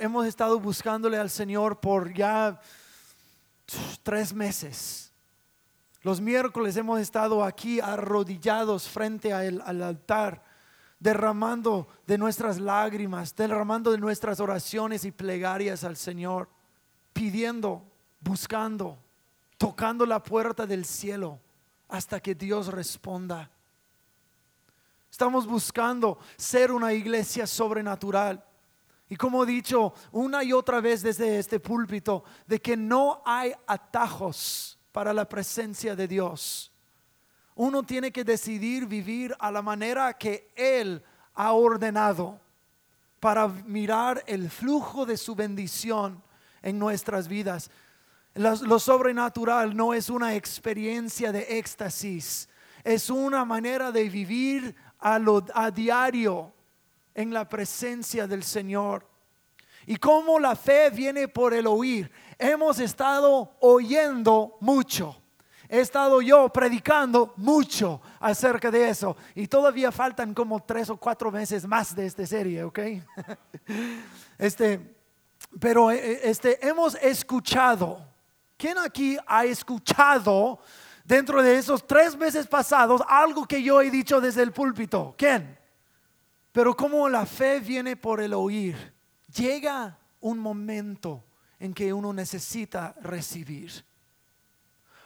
Hemos estado buscándole al Señor por ya tres meses. Los miércoles hemos estado aquí arrodillados frente al, al altar, derramando de nuestras lágrimas, derramando de nuestras oraciones y plegarias al Señor, pidiendo, buscando, tocando la puerta del cielo hasta que Dios responda. Estamos buscando ser una iglesia sobrenatural. Y como he dicho una y otra vez desde este púlpito, de que no hay atajos para la presencia de Dios. Uno tiene que decidir vivir a la manera que Él ha ordenado para mirar el flujo de su bendición en nuestras vidas. Lo, sobrenatural no es una experiencia de éxtasis, es una manera de vivir a, a diario en la presencia del Señor. Y como la fe viene por el oír, hemos estado oyendo mucho. He estado yo predicando mucho acerca de eso. Y todavía faltan como tres o cuatro meses más de esta serie, ¿ok? Este, pero eh, este, hemos escuchado. ¿Quién aquí ha escuchado dentro de esos tres meses pasados algo que yo he dicho desde el púlpito? ¿Quién? Pero como la fe viene por el oír, llega un momento en que uno necesita recibir.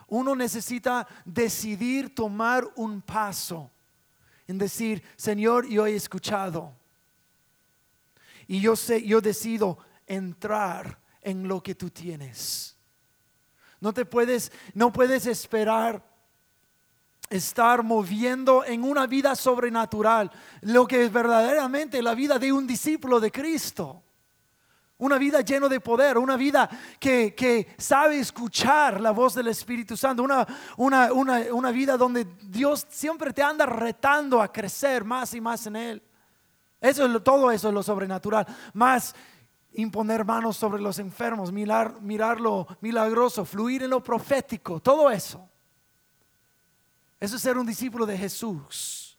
Uno necesita decidir tomar un paso en decir, Señor, yo he escuchado. Y yo sé, yo decido entrar en lo que tú tienes. No te puedes, no puedes esperar estar moviendo en una vida sobrenatural, lo que es verdaderamente la vida de un discípulo de Cristo. Una vida llena de poder, una vida que, sabe escuchar la voz del Espíritu Santo, una, una, una, vida donde Dios siempre te anda retando a crecer más y más en Él. Eso es todo eso es lo sobrenatural. Más imponer manos sobre los enfermos, mirar, mirar lo milagroso, fluir en lo profético, todo eso. Eso es ser un discípulo de Jesús.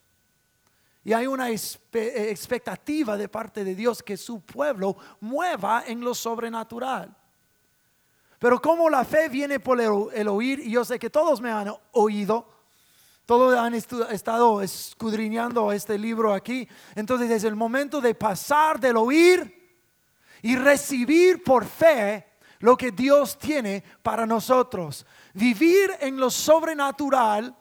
Y hay una expectativa de parte de Dios que su pueblo mueva en lo sobrenatural. Pero como la fe viene por el, oír, y yo sé que todos me han oído, todos han estado escudriñando este libro aquí, entonces es el momento de pasar del oír y recibir por fe lo que Dios tiene para nosotros. Vivir en lo sobrenatural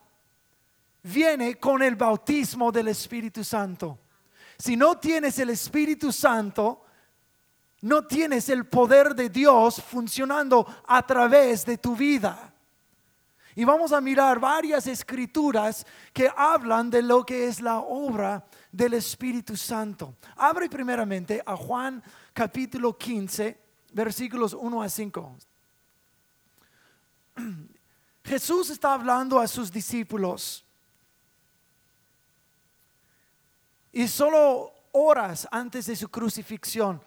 viene con el bautismo del Espíritu Santo. Si no tienes el Espíritu Santo, no tienes el poder de Dios funcionando a través de tu vida. Y vamos a mirar varias escrituras que hablan de lo que es la obra del Espíritu Santo. Abre primeramente a Juan capítulo 15, versículos 1 a 5. Jesús está hablando a sus discípulos Y solo horas antes de su crucifixión,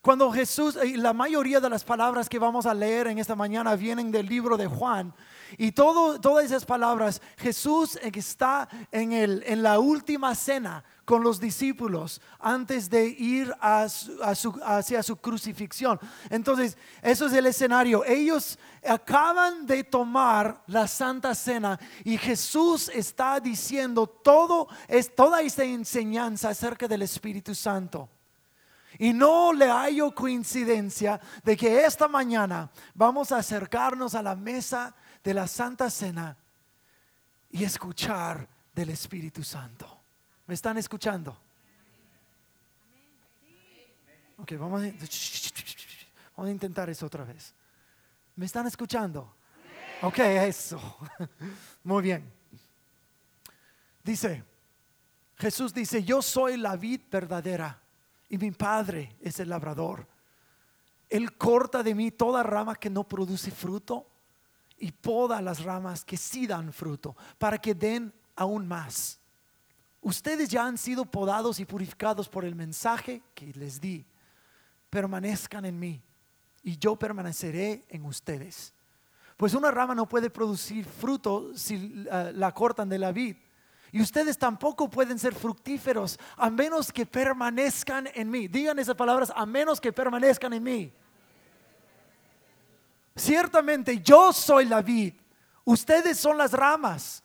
cuando Jesús, y la mayoría de las palabras que vamos a leer en esta mañana vienen del libro de Juan, y todas esas palabras, Jesús está en, el, en la última cena con los discípulos antes de ir hacia su crucifixión. Entonces, eso es el escenario. Ellos acaban de tomar la Santa Cena y Jesús está diciendo todo, es, toda esta enseñanza acerca del Espíritu Santo. Y no le hallo coincidencia de que esta mañana vamos a acercarnos a la mesa de la Santa Cena y escuchar del Espíritu Santo. ¿Me están escuchando? Ok, vamos a, intentar eso otra vez. ¿Me están escuchando? Ok, eso. Muy bien. Dice, Jesús dice, yo soy la vid verdadera y mi Padre es el labrador. Él corta de mí toda rama que no produce fruto y poda las ramas que sí dan fruto para que den aún más. Ustedes ya han sido podados y purificados por el mensaje que les di. Permanezcan en mí y yo permaneceré en ustedes. Pues una rama no puede producir fruto si eh, la cortan de la vid Y ustedes tampoco pueden ser fructíferos a menos que permanezcan en mí. Digan esas palabras, a menos que permanezcan en mí. Ciertamente yo soy la vid, ustedes son las ramas.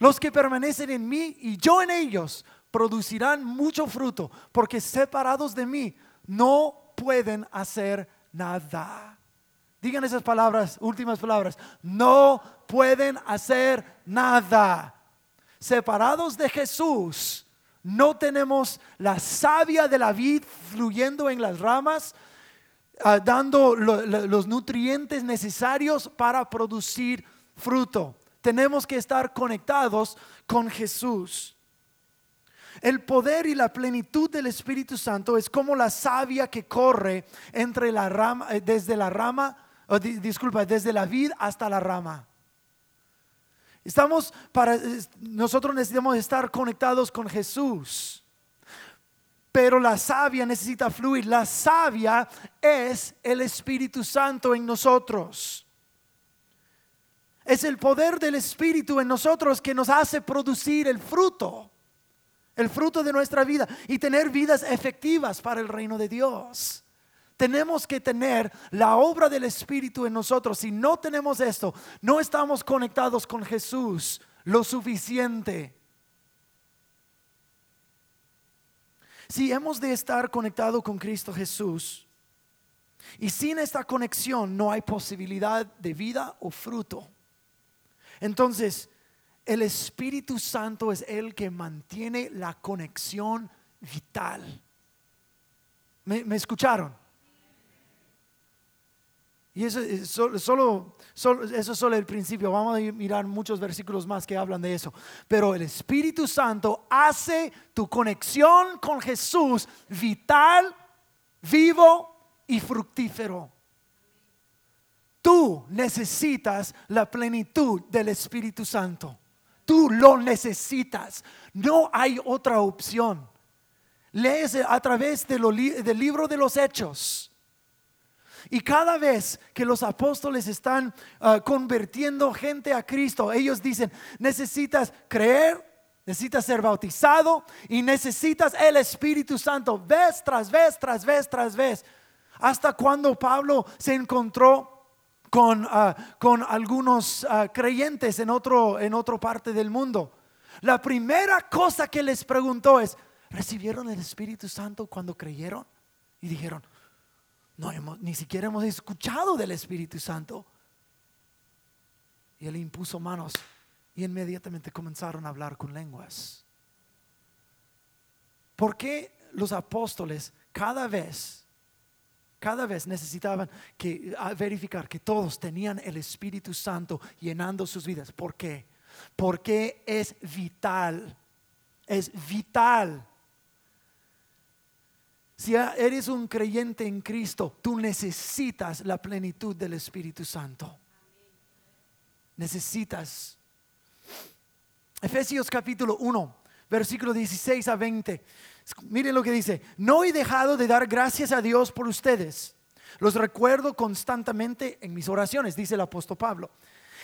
Los que permanecen en mí y yo en ellos producirán mucho fruto, porque separados de mí no pueden hacer nada. Digan esas palabras, últimas palabras. No pueden hacer nada. Separados de Jesús, no tenemos la savia de la vid fluyendo en las ramas, ah, dando los nutrientes necesarios para producir fruto. Tenemos que estar conectados con Jesús. El poder y la plenitud del Espíritu Santo es como la savia que corre entre la rama, eh, desde la rama, disculpa, desde la vid hasta la rama. Estamos para, nosotros necesitamos estar conectados con Jesús. Pero la savia necesita fluir. La savia es el Espíritu Santo en nosotros. Es el poder del Espíritu en nosotros que nos hace producir el fruto el fruto de nuestra vida y tener vidas efectivas para el reino de Dios. Tenemos que tener la obra del Espíritu en nosotros. Si no tenemos esto, no estamos conectados con Jesús lo suficiente. Si hemos de estar conectados con Cristo Jesús, y sin esta conexión no hay posibilidad de vida o fruto. Entonces, el Espíritu Santo es el que mantiene la conexión vital. ¿Me, escucharon? Y eso es solo, eso es solo el principio. Vamos a mirar muchos versículos más que hablan de eso. Pero el Espíritu Santo hace tu conexión con Jesús vital, vivo y fructífero. Tú necesitas la plenitud del Espíritu Santo. Tú lo necesitas. No hay otra opción. Lees a través del libro de los hechos. Y cada vez que los apóstoles están ah, convirtiendo gente a Cristo, ellos dicen, necesitas creer, necesitas ser bautizado y necesitas el Espíritu Santo, vez tras vez, tras vez, tras vez. Hasta cuando Pablo se encontró con, ah, con algunos ah, creyentes en, otro, en otra parte del mundo. La primera cosa que les preguntó es, ¿recibieron el Espíritu Santo cuando creyeron? Y dijeron, no, hemos, ni siquiera hemos escuchado del Espíritu Santo. Y él impuso manos y inmediatamente comenzaron a hablar con lenguas. ¿Por qué los apóstoles cada vez cada vez necesitaban que, verificar que todos tenían el Espíritu Santo llenando sus vidas. ¿Por qué? Porque es vital. Es vital. Si eres un creyente en Cristo, tú necesitas la plenitud del Espíritu Santo. Necesitas. Efesios capítulo 1, versículo 16 a 20. Miren lo que dice, no he dejado de dar gracias a Dios por ustedes. Los recuerdo constantemente en mis oraciones, dice el apóstol Pablo.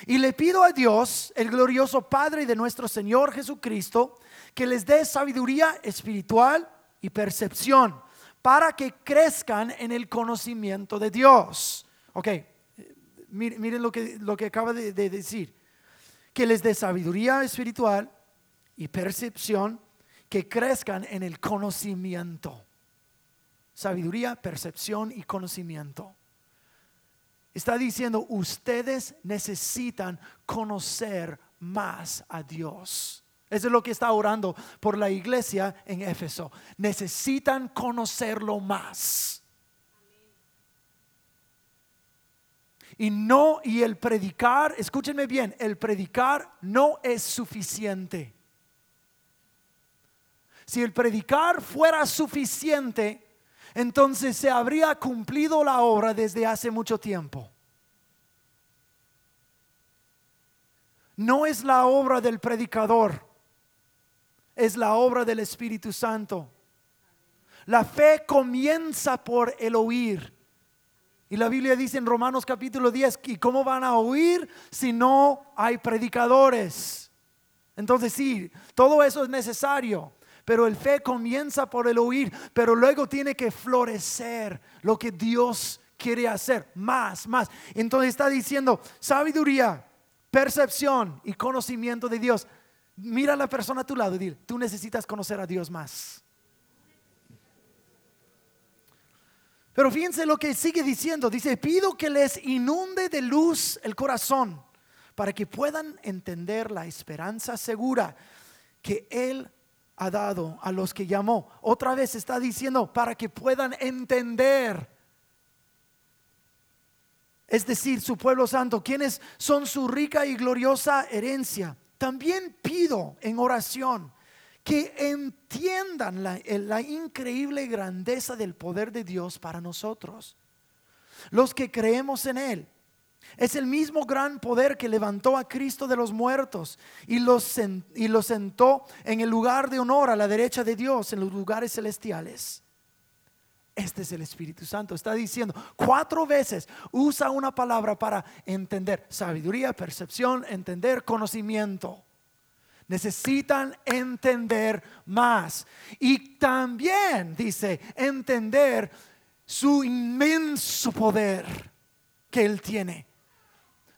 Y le pido a Dios, el glorioso Padre de nuestro Señor Jesucristo, que les dé sabiduría espiritual y percepción para que crezcan en el conocimiento de Dios. Ok, miren lo que, lo que acaba de decir. Que les dé sabiduría espiritual y percepción que crezcan en el conocimiento. Sabiduría, percepción y conocimiento. Está diciendo, ustedes necesitan conocer más a Dios. Eso es lo que está orando por la iglesia en Éfeso. Necesitan conocerlo más. Y no, y el predicar, escúchenme bien, el predicar no es suficiente. Si el predicar fuera suficiente, entonces se habría cumplido la obra desde hace mucho tiempo. No es la obra del predicador, es la obra del Espíritu Santo. La fe comienza por el oír. Y la Biblia dice en Romanos capítulo 10, ¿y cómo van a oír si no hay predicadores? Entonces sí, todo eso es necesario. Pero el fe comienza por el oír, pero luego tiene que florecer lo que Dios quiere hacer, más, más. Entonces está diciendo sabiduría, percepción y conocimiento de Dios. Mira a la persona a tu lado y dile, tú necesitas conocer a Dios más. Pero fíjense lo que sigue diciendo. Dice, pido que les inunde de luz el corazón para que puedan entender la esperanza segura que Él ha dado a los que llamó. Otra vez está diciendo, para que puedan entender. Es decir, su pueblo santo, quienes son su rica y gloriosa herencia. También pido en oración que entiendan la, increíble grandeza del poder de Dios para nosotros, los que creemos en Él. Es el mismo gran poder que levantó a Cristo de los muertos y lo, y sentó en el lugar de honor a la derecha de Dios, en los lugares celestiales. Este es el Espíritu Santo. Está diciendo cuatro veces, usa una palabra para entender sabiduría, percepción, entender, conocimiento necesitan entender más. Y también, dice, entender su inmenso poder que Él tiene.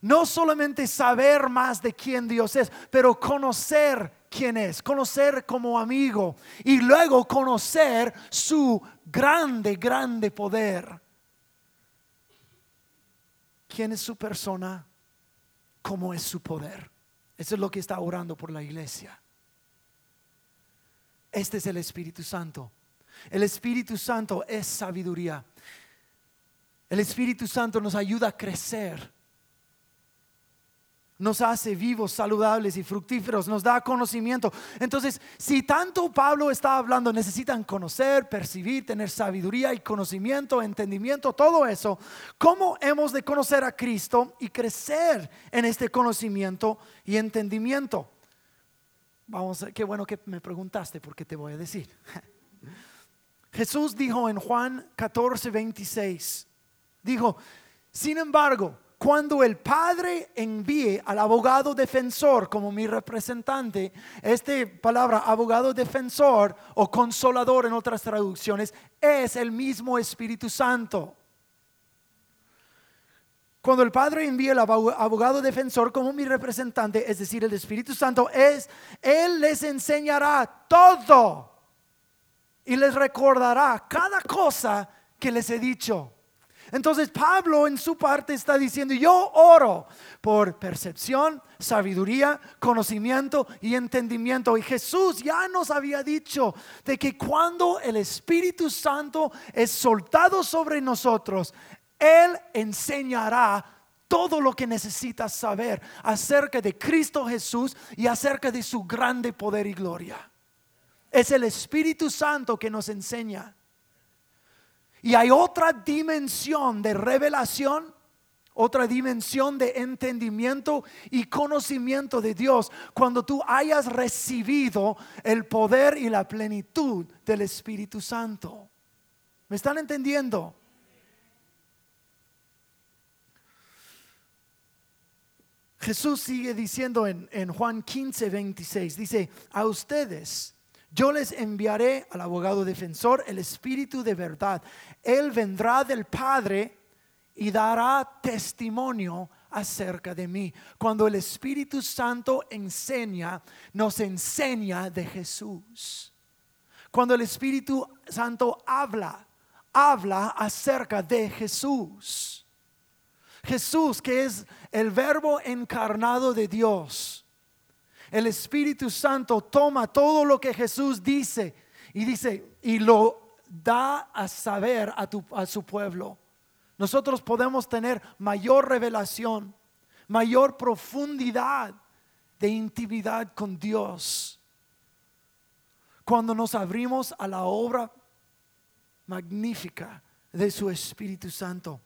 No solamente saber más de quién Dios es, pero conocer quién es, conocer como amigo y luego conocer su grande, grande poder. ¿Quién es su persona? ¿Cómo es su poder? Eso es lo que está orando por la iglesia. Este es el Espíritu Santo. El Espíritu Santo es sabiduría. El Espíritu Santo nos ayuda a crecer nos hace vivos, saludables y fructíferos, nos da conocimiento. Entonces, si tanto Pablo está hablando, necesitan conocer, percibir, tener sabiduría y conocimiento, entendimiento, todo eso, ¿cómo hemos de conocer a Cristo y crecer en este conocimiento y entendimiento? Vamos, qué bueno que me preguntaste porque te voy a decir. Jesús dijo en Juan 14, 26, dijo, sin embargo, cuando el Padre envíe al abogado defensor como mi representante, esta palabra abogado defensor o consolador en otras traducciones es el mismo Espíritu Santo. Cuando el Padre envíe al abogado defensor como mi representante, es decir, el Espíritu Santo, es, Él les enseñará todo y les recordará cada cosa que les he dicho. Entonces Pablo en su parte está diciendo, yo oro por percepción, sabiduría, conocimiento y entendimiento. Y Jesús ya nos había dicho de que cuando el Espíritu Santo es soltado sobre nosotros, Él enseñará todo lo que necesitas saber acerca de Cristo Jesús y acerca de su grande poder y gloria. Es el Espíritu Santo que nos enseña. Y hay otra dimensión de revelación, otra dimensión de entendimiento y conocimiento de Dios cuando tú hayas recibido el poder y la plenitud del Espíritu Santo. ¿Me están entendiendo? Jesús sigue diciendo en, en, Juan 15, 26, dice, a ustedes yo les enviaré al abogado defensor, el Espíritu de verdad. Él vendrá del Padre y dará testimonio acerca de mí. Cuando el Espíritu Santo enseña, nos enseña de Jesús. Cuando el Espíritu Santo habla, habla acerca de Jesús. Jesús que es el verbo encarnado de Dios el Espíritu Santo toma todo lo que Jesús dice y dice y lo da a saber a, a su pueblo. Nosotros podemos tener mayor revelación, mayor profundidad de intimidad con Dios cuando nos abrimos a la obra magnífica de su Espíritu Santo.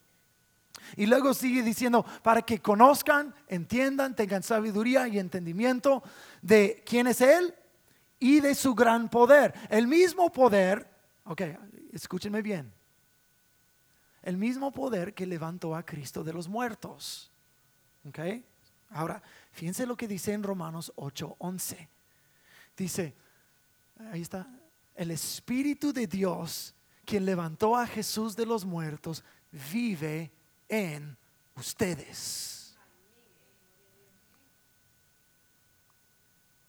Y luego sigue diciendo, para que conozcan, entiendan, tengan sabiduría y entendimiento de quién es Él y de su gran poder. El mismo poder, ok, escúchenme bien, el mismo poder que levantó a Cristo de los muertos. Ok, Ahora, fíjense lo que dice en Romanos 8:11. Dice, ahí está, el Espíritu de Dios, quien levantó a Jesús de los muertos, vive en ustedes.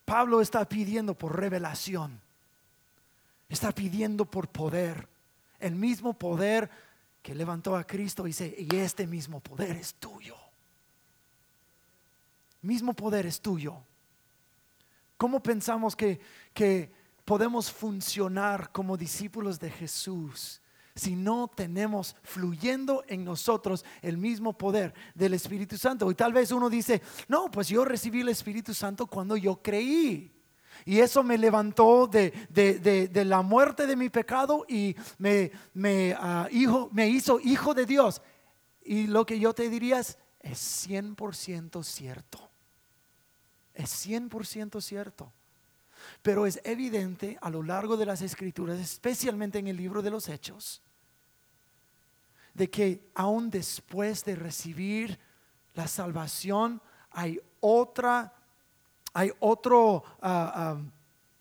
Pablo está pidiendo por revelación, está pidiendo por poder, el mismo poder que levantó a Cristo, dice, y este mismo poder es tuyo. Mismo poder es tuyo. ¿Cómo pensamos que, que podemos funcionar como discípulos de Jesús si no tenemos fluyendo en nosotros el mismo poder del Espíritu Santo? Y tal vez uno dice, no, pues yo recibí el Espíritu Santo cuando yo creí. Y eso me levantó de, la muerte de mi pecado y me, me, ah, hijo, me hizo hijo de Dios. Y lo que yo te diría es, es 100% cierto. Es 100% cierto. Pero es evidente a lo largo de las escrituras, especialmente en el libro de los Hechos, de que aún después de recibir la salvación hay otra hay otro ah, ah,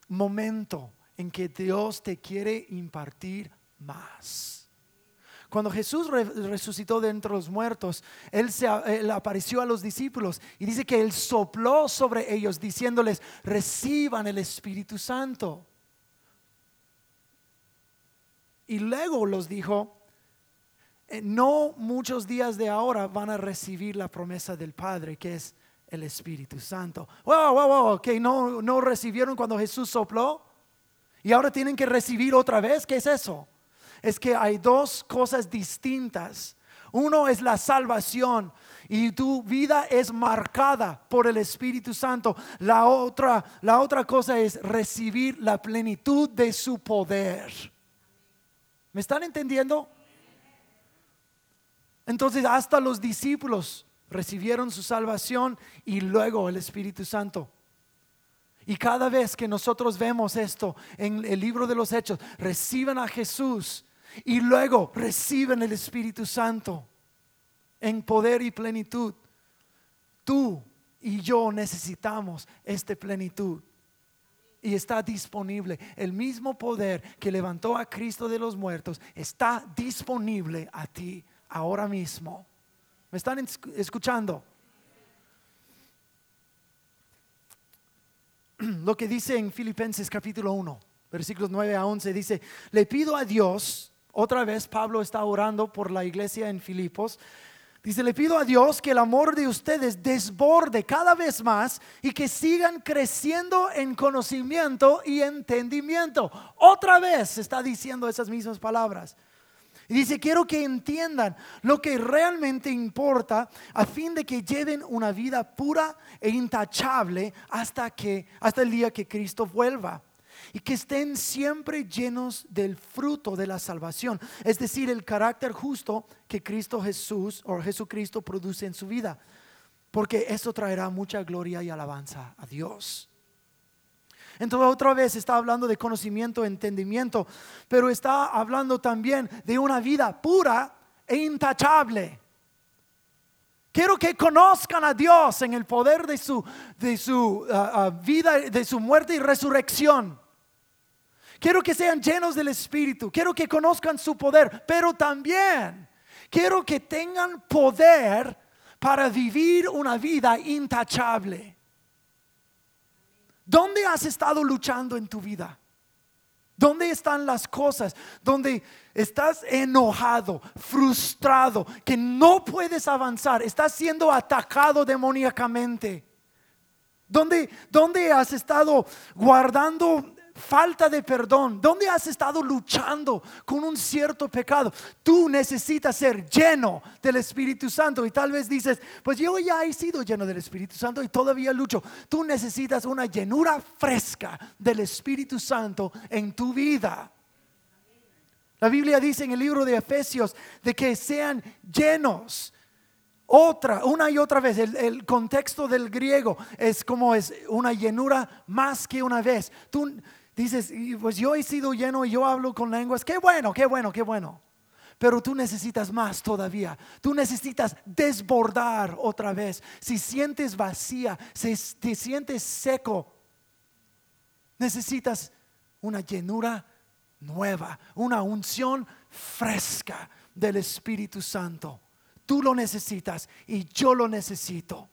momento en que Dios te quiere impartir más. Cuando Jesús resucitó de entre los muertos, él, se, él apareció a los discípulos y dice que Él sopló sobre ellos diciéndoles, reciban el Espíritu Santo. Y luego los dijo, eh, no muchos días de ahora van a recibir la promesa del Padre, que es el Espíritu Santo. Wow, wow, wow, que no, no recibieron cuando Jesús sopló y ahora tienen que recibir otra vez. ¿Qué es eso? Es que hay dos cosas distintas. Uno es la salvación y tu vida es marcada por el Espíritu Santo. La otra, la otra cosa es recibir la plenitud de su poder. ¿Me están entendiendo? Entonces hasta los discípulos recibieron su salvación y luego el Espíritu Santo. Y cada vez que nosotros vemos esto en el libro de los Hechos, reciben a Jesús y luego reciben el Espíritu Santo en poder y plenitud. Tú y yo necesitamos esta plenitud. Y está disponible. El mismo poder que levantó a Cristo de los muertos está disponible a ti ahora mismo. ¿Me están escuchando? Lo que dice en Filipenses capítulo 1, versículos 9 a 11, dice, le pido a Dios, otra vez Pablo está orando por la iglesia en Filipos, Dice, le pido a Dios que el amor de ustedes desborde cada vez más y que sigan creciendo en conocimiento y entendimiento. Otra vez está diciendo esas mismas palabras. Y dice, quiero que entiendan lo que realmente importa a fin de que lleven una vida pura e intachable hasta que hasta el día que Cristo vuelva. Y que estén siempre llenos del fruto de la salvación, es decir, el carácter justo que Cristo Jesús o Jesucristo produce en su vida, porque eso traerá mucha gloria y alabanza a Dios. Entonces otra vez está hablando de conocimiento, entendimiento, pero está hablando también de una vida pura e intachable. Quiero que conozcan a Dios en el poder de su, de su ah, ah, vida, de su muerte y resurrección. Quiero que sean llenos del Espíritu. Quiero que conozcan su poder, pero también quiero que tengan poder para vivir una vida intachable. ¿Dónde has estado luchando en tu vida? ¿Dónde están las cosas donde estás enojado, frustrado, que no puedes avanzar, estás siendo atacado demoníacamente? ¿Dónde, dónde has estado guardando falta de perdón, ¿dónde has estado luchando con un cierto pecado? Tú necesitas ser lleno del Espíritu Santo y tal vez dices, pues yo ya he sido lleno del Espíritu Santo y todavía lucho. Tú necesitas una llenura fresca del Espíritu Santo en tu vida. La Biblia dice en el libro de Efesios de que sean llenos otra, una y otra vez. El, el, contexto del griego es como es una llenura más que una vez. Tú dices, pues yo he sido lleno y yo hablo con lenguas, qué bueno, qué bueno, qué bueno. pero tú necesitas más todavía. Tú necesitas desbordar otra vez. Si sientes vacía, si te sientes seco, necesitas una llenura nueva, una unción fresca del Espíritu Santo. Tú lo necesitas y yo lo necesito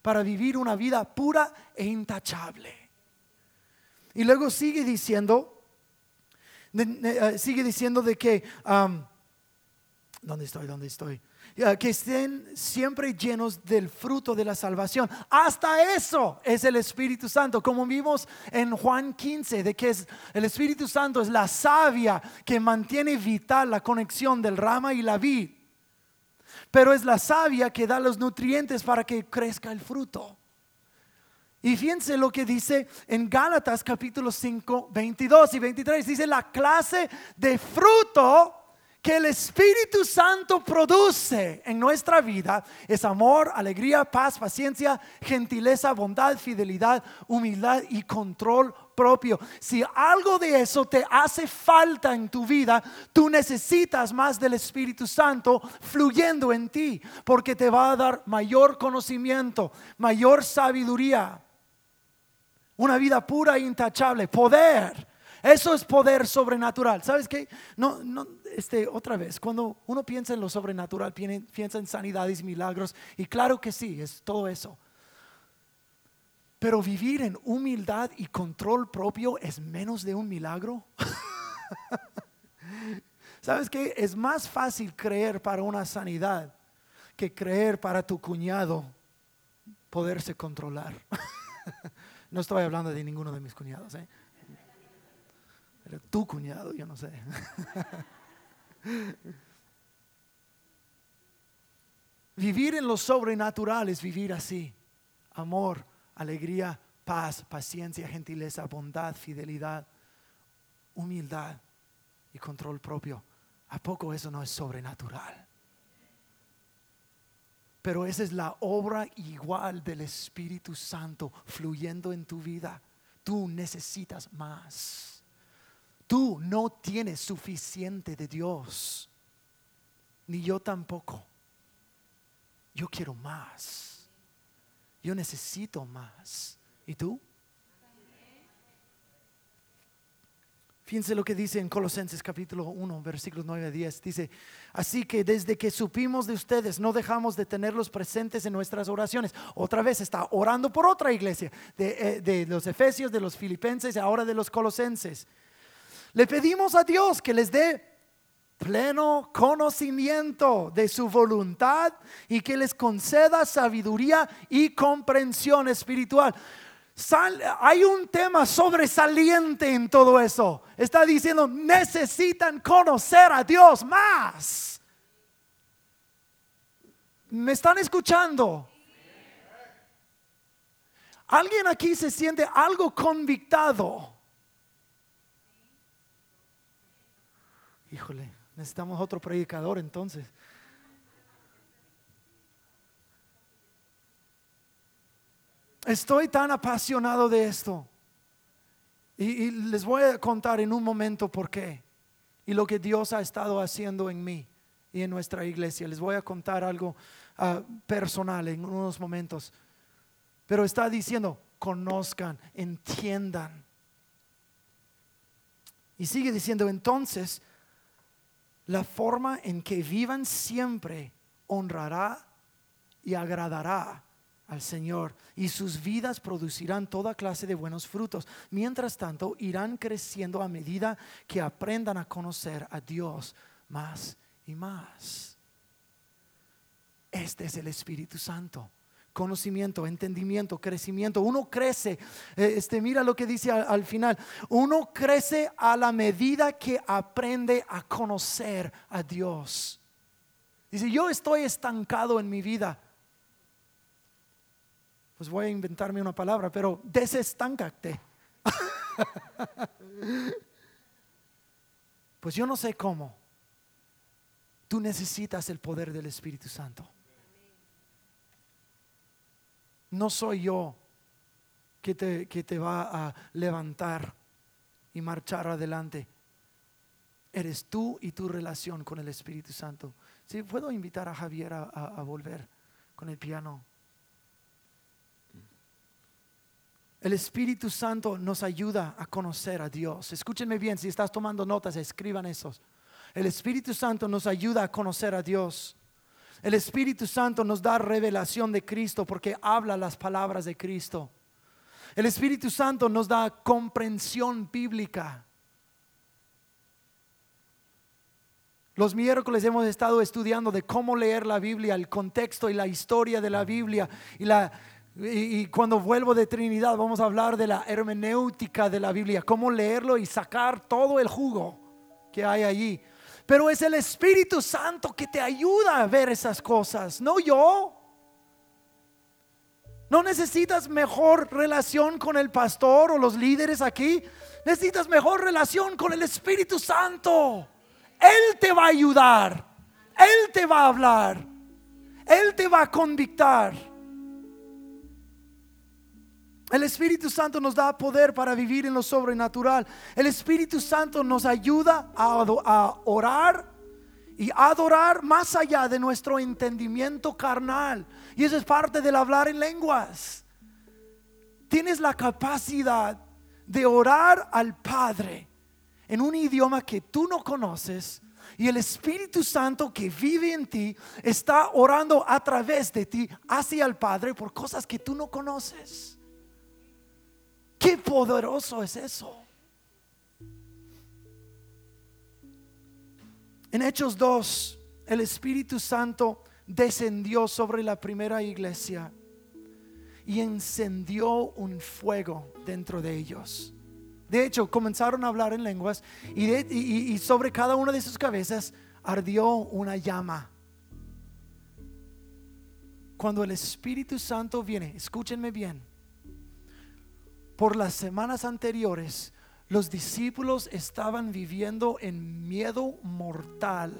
para vivir una vida pura e intachable. Y luego sigue diciendo, eh, sigue diciendo de que, ¿dónde estoy? ¿Dónde estoy? que estén siempre llenos del fruto de la salvación. Hasta eso es el Espíritu Santo, como vimos en Juan 15, de que es, el Espíritu Santo es la savia que mantiene vital la conexión del rama y la vid. Pero es la savia que da los nutrientes para que crezca el fruto. Y fíjense lo que dice en Gálatas capítulo 5, 22 y 23. Dice la clase de fruto que el Espíritu Santo produce en nuestra vida es amor, alegría, paz, paciencia, gentileza, bondad, fidelidad, humildad y control propio. Si algo de eso te hace falta en tu vida, tú necesitas más del Espíritu Santo fluyendo en ti, porque te va a dar mayor conocimiento, mayor sabiduría, una vida pura e intachable, poder eso es poder sobrenatural. ¿Sabes qué? No, no, este, otra vez, cuando uno piensa en lo sobrenatural, piensa en sanidades, milagros, y claro que sí, es todo eso. Pero vivir en humildad y control propio es menos de un milagro. ¿Sabes qué? Es más fácil creer para una sanidad que creer para tu cuñado poderse controlar. no estoy hablando de ninguno de mis cuñados. ¿eh? Era tu cuñado, yo no sé. vivir en lo sobrenatural es vivir así. Amor, alegría, paz, paciencia, gentileza, bondad, fidelidad, humildad y control propio. ¿A poco eso no es sobrenatural? Pero esa es la obra igual del Espíritu Santo fluyendo en tu vida. Tú necesitas más. Tú no tienes suficiente de Dios, ni yo tampoco. Yo quiero más. Yo necesito más. ¿Y tú? Fíjense lo que dice en Colosenses capítulo 1, versículos 9 a 10. Dice, así que desde que supimos de ustedes, no dejamos de tenerlos presentes en nuestras oraciones. Otra vez está orando por otra iglesia, de, eh, de los Efesios, de los Filipenses ahora de los Colosenses. Le pedimos a Dios que les dé pleno conocimiento de su voluntad y que les conceda sabiduría y comprensión espiritual. Hay un tema sobresaliente en todo eso. Está diciendo, necesitan conocer a Dios más. ¿Me están escuchando? ¿Alguien aquí se siente algo convictado? Híjole, necesitamos otro predicador entonces. Estoy tan apasionado de esto. Y, les voy a contar en un momento por qué. Y lo que Dios ha estado haciendo en mí y en nuestra iglesia. Les voy a contar algo ah, personal en unos momentos. Pero está diciendo, conozcan, entiendan. Y sigue diciendo, entonces la forma en que vivan siempre honrará y agradará al Señor y sus vidas producirán toda clase de buenos frutos. Mientras tanto, irán creciendo a medida que aprendan a conocer a Dios más y más. Este es el Espíritu Santo conocimiento, entendimiento, crecimiento. Uno crece, eh, este, mira lo que dice al, final, uno crece a la medida que aprende a conocer a Dios. Dice, yo estoy estancado en mi vida. Pues voy a inventarme una palabra, pero desestáncate. pues yo no sé cómo. Tú necesitas el poder del Espíritu Santo. No soy yo que te, que te va a levantar y marchar adelante. eres tú y tu relación con el Espíritu Santo. Si puedo invitar a Javier a, a volver con el piano. El Espíritu Santo nos ayuda a conocer a Dios. Escúchenme bien, si estás tomando notas, escriban esos. El Espíritu Santo nos ayuda a conocer a Dios. El Espíritu Santo nos da revelación de Cristo porque habla las palabras de Cristo. El Espíritu Santo nos da comprensión bíblica. Los miércoles hemos estado estudiando de cómo leer la Biblia, el contexto y la historia de la Biblia. Y, la, y, cuando vuelvo de Trinidad vamos a hablar de la hermenéutica de la Biblia, cómo leerlo y sacar todo el jugo que hay allí. Pero es el Espíritu Santo que te ayuda a ver esas cosas, no yo. No necesitas mejor relación con el pastor o los líderes aquí. Necesitas mejor relación con el Espíritu Santo. Él te va a ayudar. Él te va a hablar. Él te va a convictar. El Espíritu Santo nos da poder para vivir en lo sobrenatural. El Espíritu Santo nos ayuda a, orar y adorar más allá de nuestro entendimiento carnal. Y eso es parte del hablar en lenguas. Tienes la capacidad de orar al Padre en un idioma que tú no conoces y el Espíritu Santo que vive en ti está orando a través de ti hacia el Padre por cosas que tú no conoces. Qué poderoso es eso. En Hechos 2, el Espíritu Santo descendió sobre la primera iglesia y encendió un fuego dentro de ellos. De hecho, comenzaron a hablar en lenguas y, sobre cada una de sus cabezas ardió una llama. Cuando el Espíritu Santo viene, escúchenme bien, por las semanas anteriores, los discípulos estaban viviendo en miedo mortal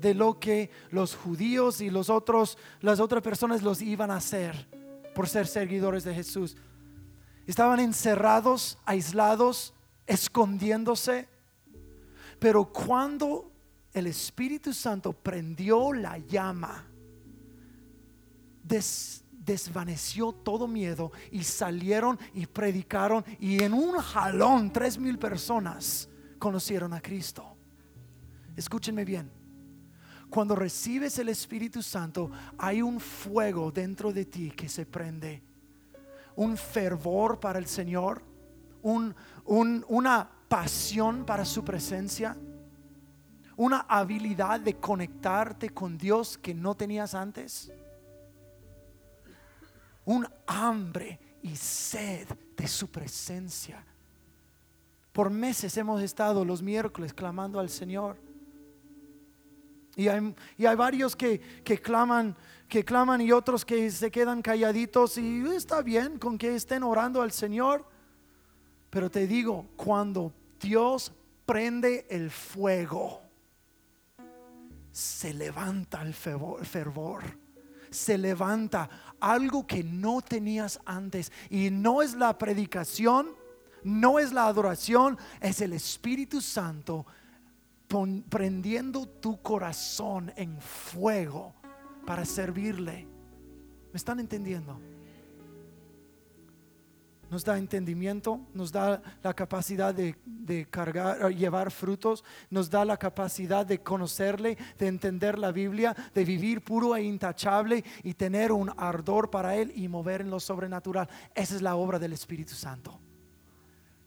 de lo que los judíos y los otros, las otras personas los iban a hacer por ser seguidores de Jesús. Estaban encerrados, aislados, escondiéndose. Pero cuando el Espíritu Santo prendió la llama, desvaneció todo miedo y salieron y predicaron y en un jalón tres mil personas conocieron a Cristo. Escúchenme bien. Cuando recibes el Espíritu Santo, hay un fuego dentro de ti que se prende un fervor para el Señor, una pasión para su presencia, una habilidad de conectarte con Dios que no tenías antes, un hambre y sed de su presencia. Por meses hemos estado los miércoles clamando al Señor. Y hay, varios que, que claman que claman y otros que se quedan calladitos y está bien con que estén orando al Señor. Pero te digo, cuando Dios prende el fuego, se levanta el fervor, se levanta algo que no tenías antes. Y no es la predicación, no es la adoración, es el Espíritu Santo prendiendo tu corazón en fuego para servirle. ¿Me están entendiendo? Nos da entendimiento, nos da la capacidad de, de cargar, llevar frutos, nos da la capacidad de conocerle, de entender la Biblia, de vivir puro e intachable y tener un ardor para Él y mover en lo sobrenatural. Esa es la obra del Espíritu Santo.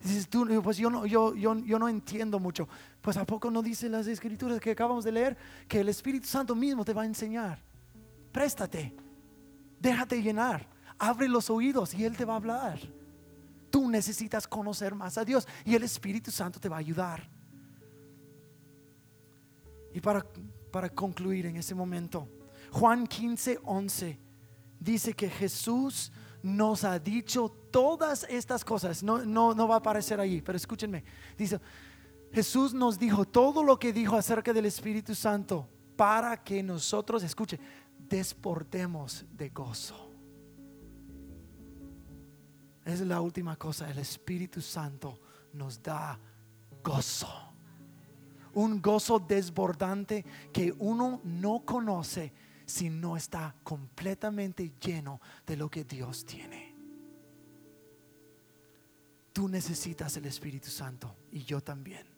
Dices tú, pues yo no, yo, yo, yo no entiendo mucho. Pues a poco no dicen las escrituras que acabamos de leer que el Espíritu Santo mismo te va a enseñar préstate, déjate llenar, abre los oídos y Él te va a hablar. Necesitas conocer más a Dios y el Espíritu Santo te va a ayudar. Y para, para concluir en ese momento, Juan 15, 11 dice que Jesús nos ha dicho todas estas cosas. No, no, no va a aparecer allí, pero escúchenme. Dice, Jesús nos dijo todo lo que dijo acerca del Espíritu Santo para que nosotros, escuche, desportemos de gozo. Es la última cosa, el Espíritu Santo nos da gozo. un gozo desbordante que uno no conoce si no está completamente lleno de lo que Dios tiene. Tú necesitas el Espíritu Santo y yo también.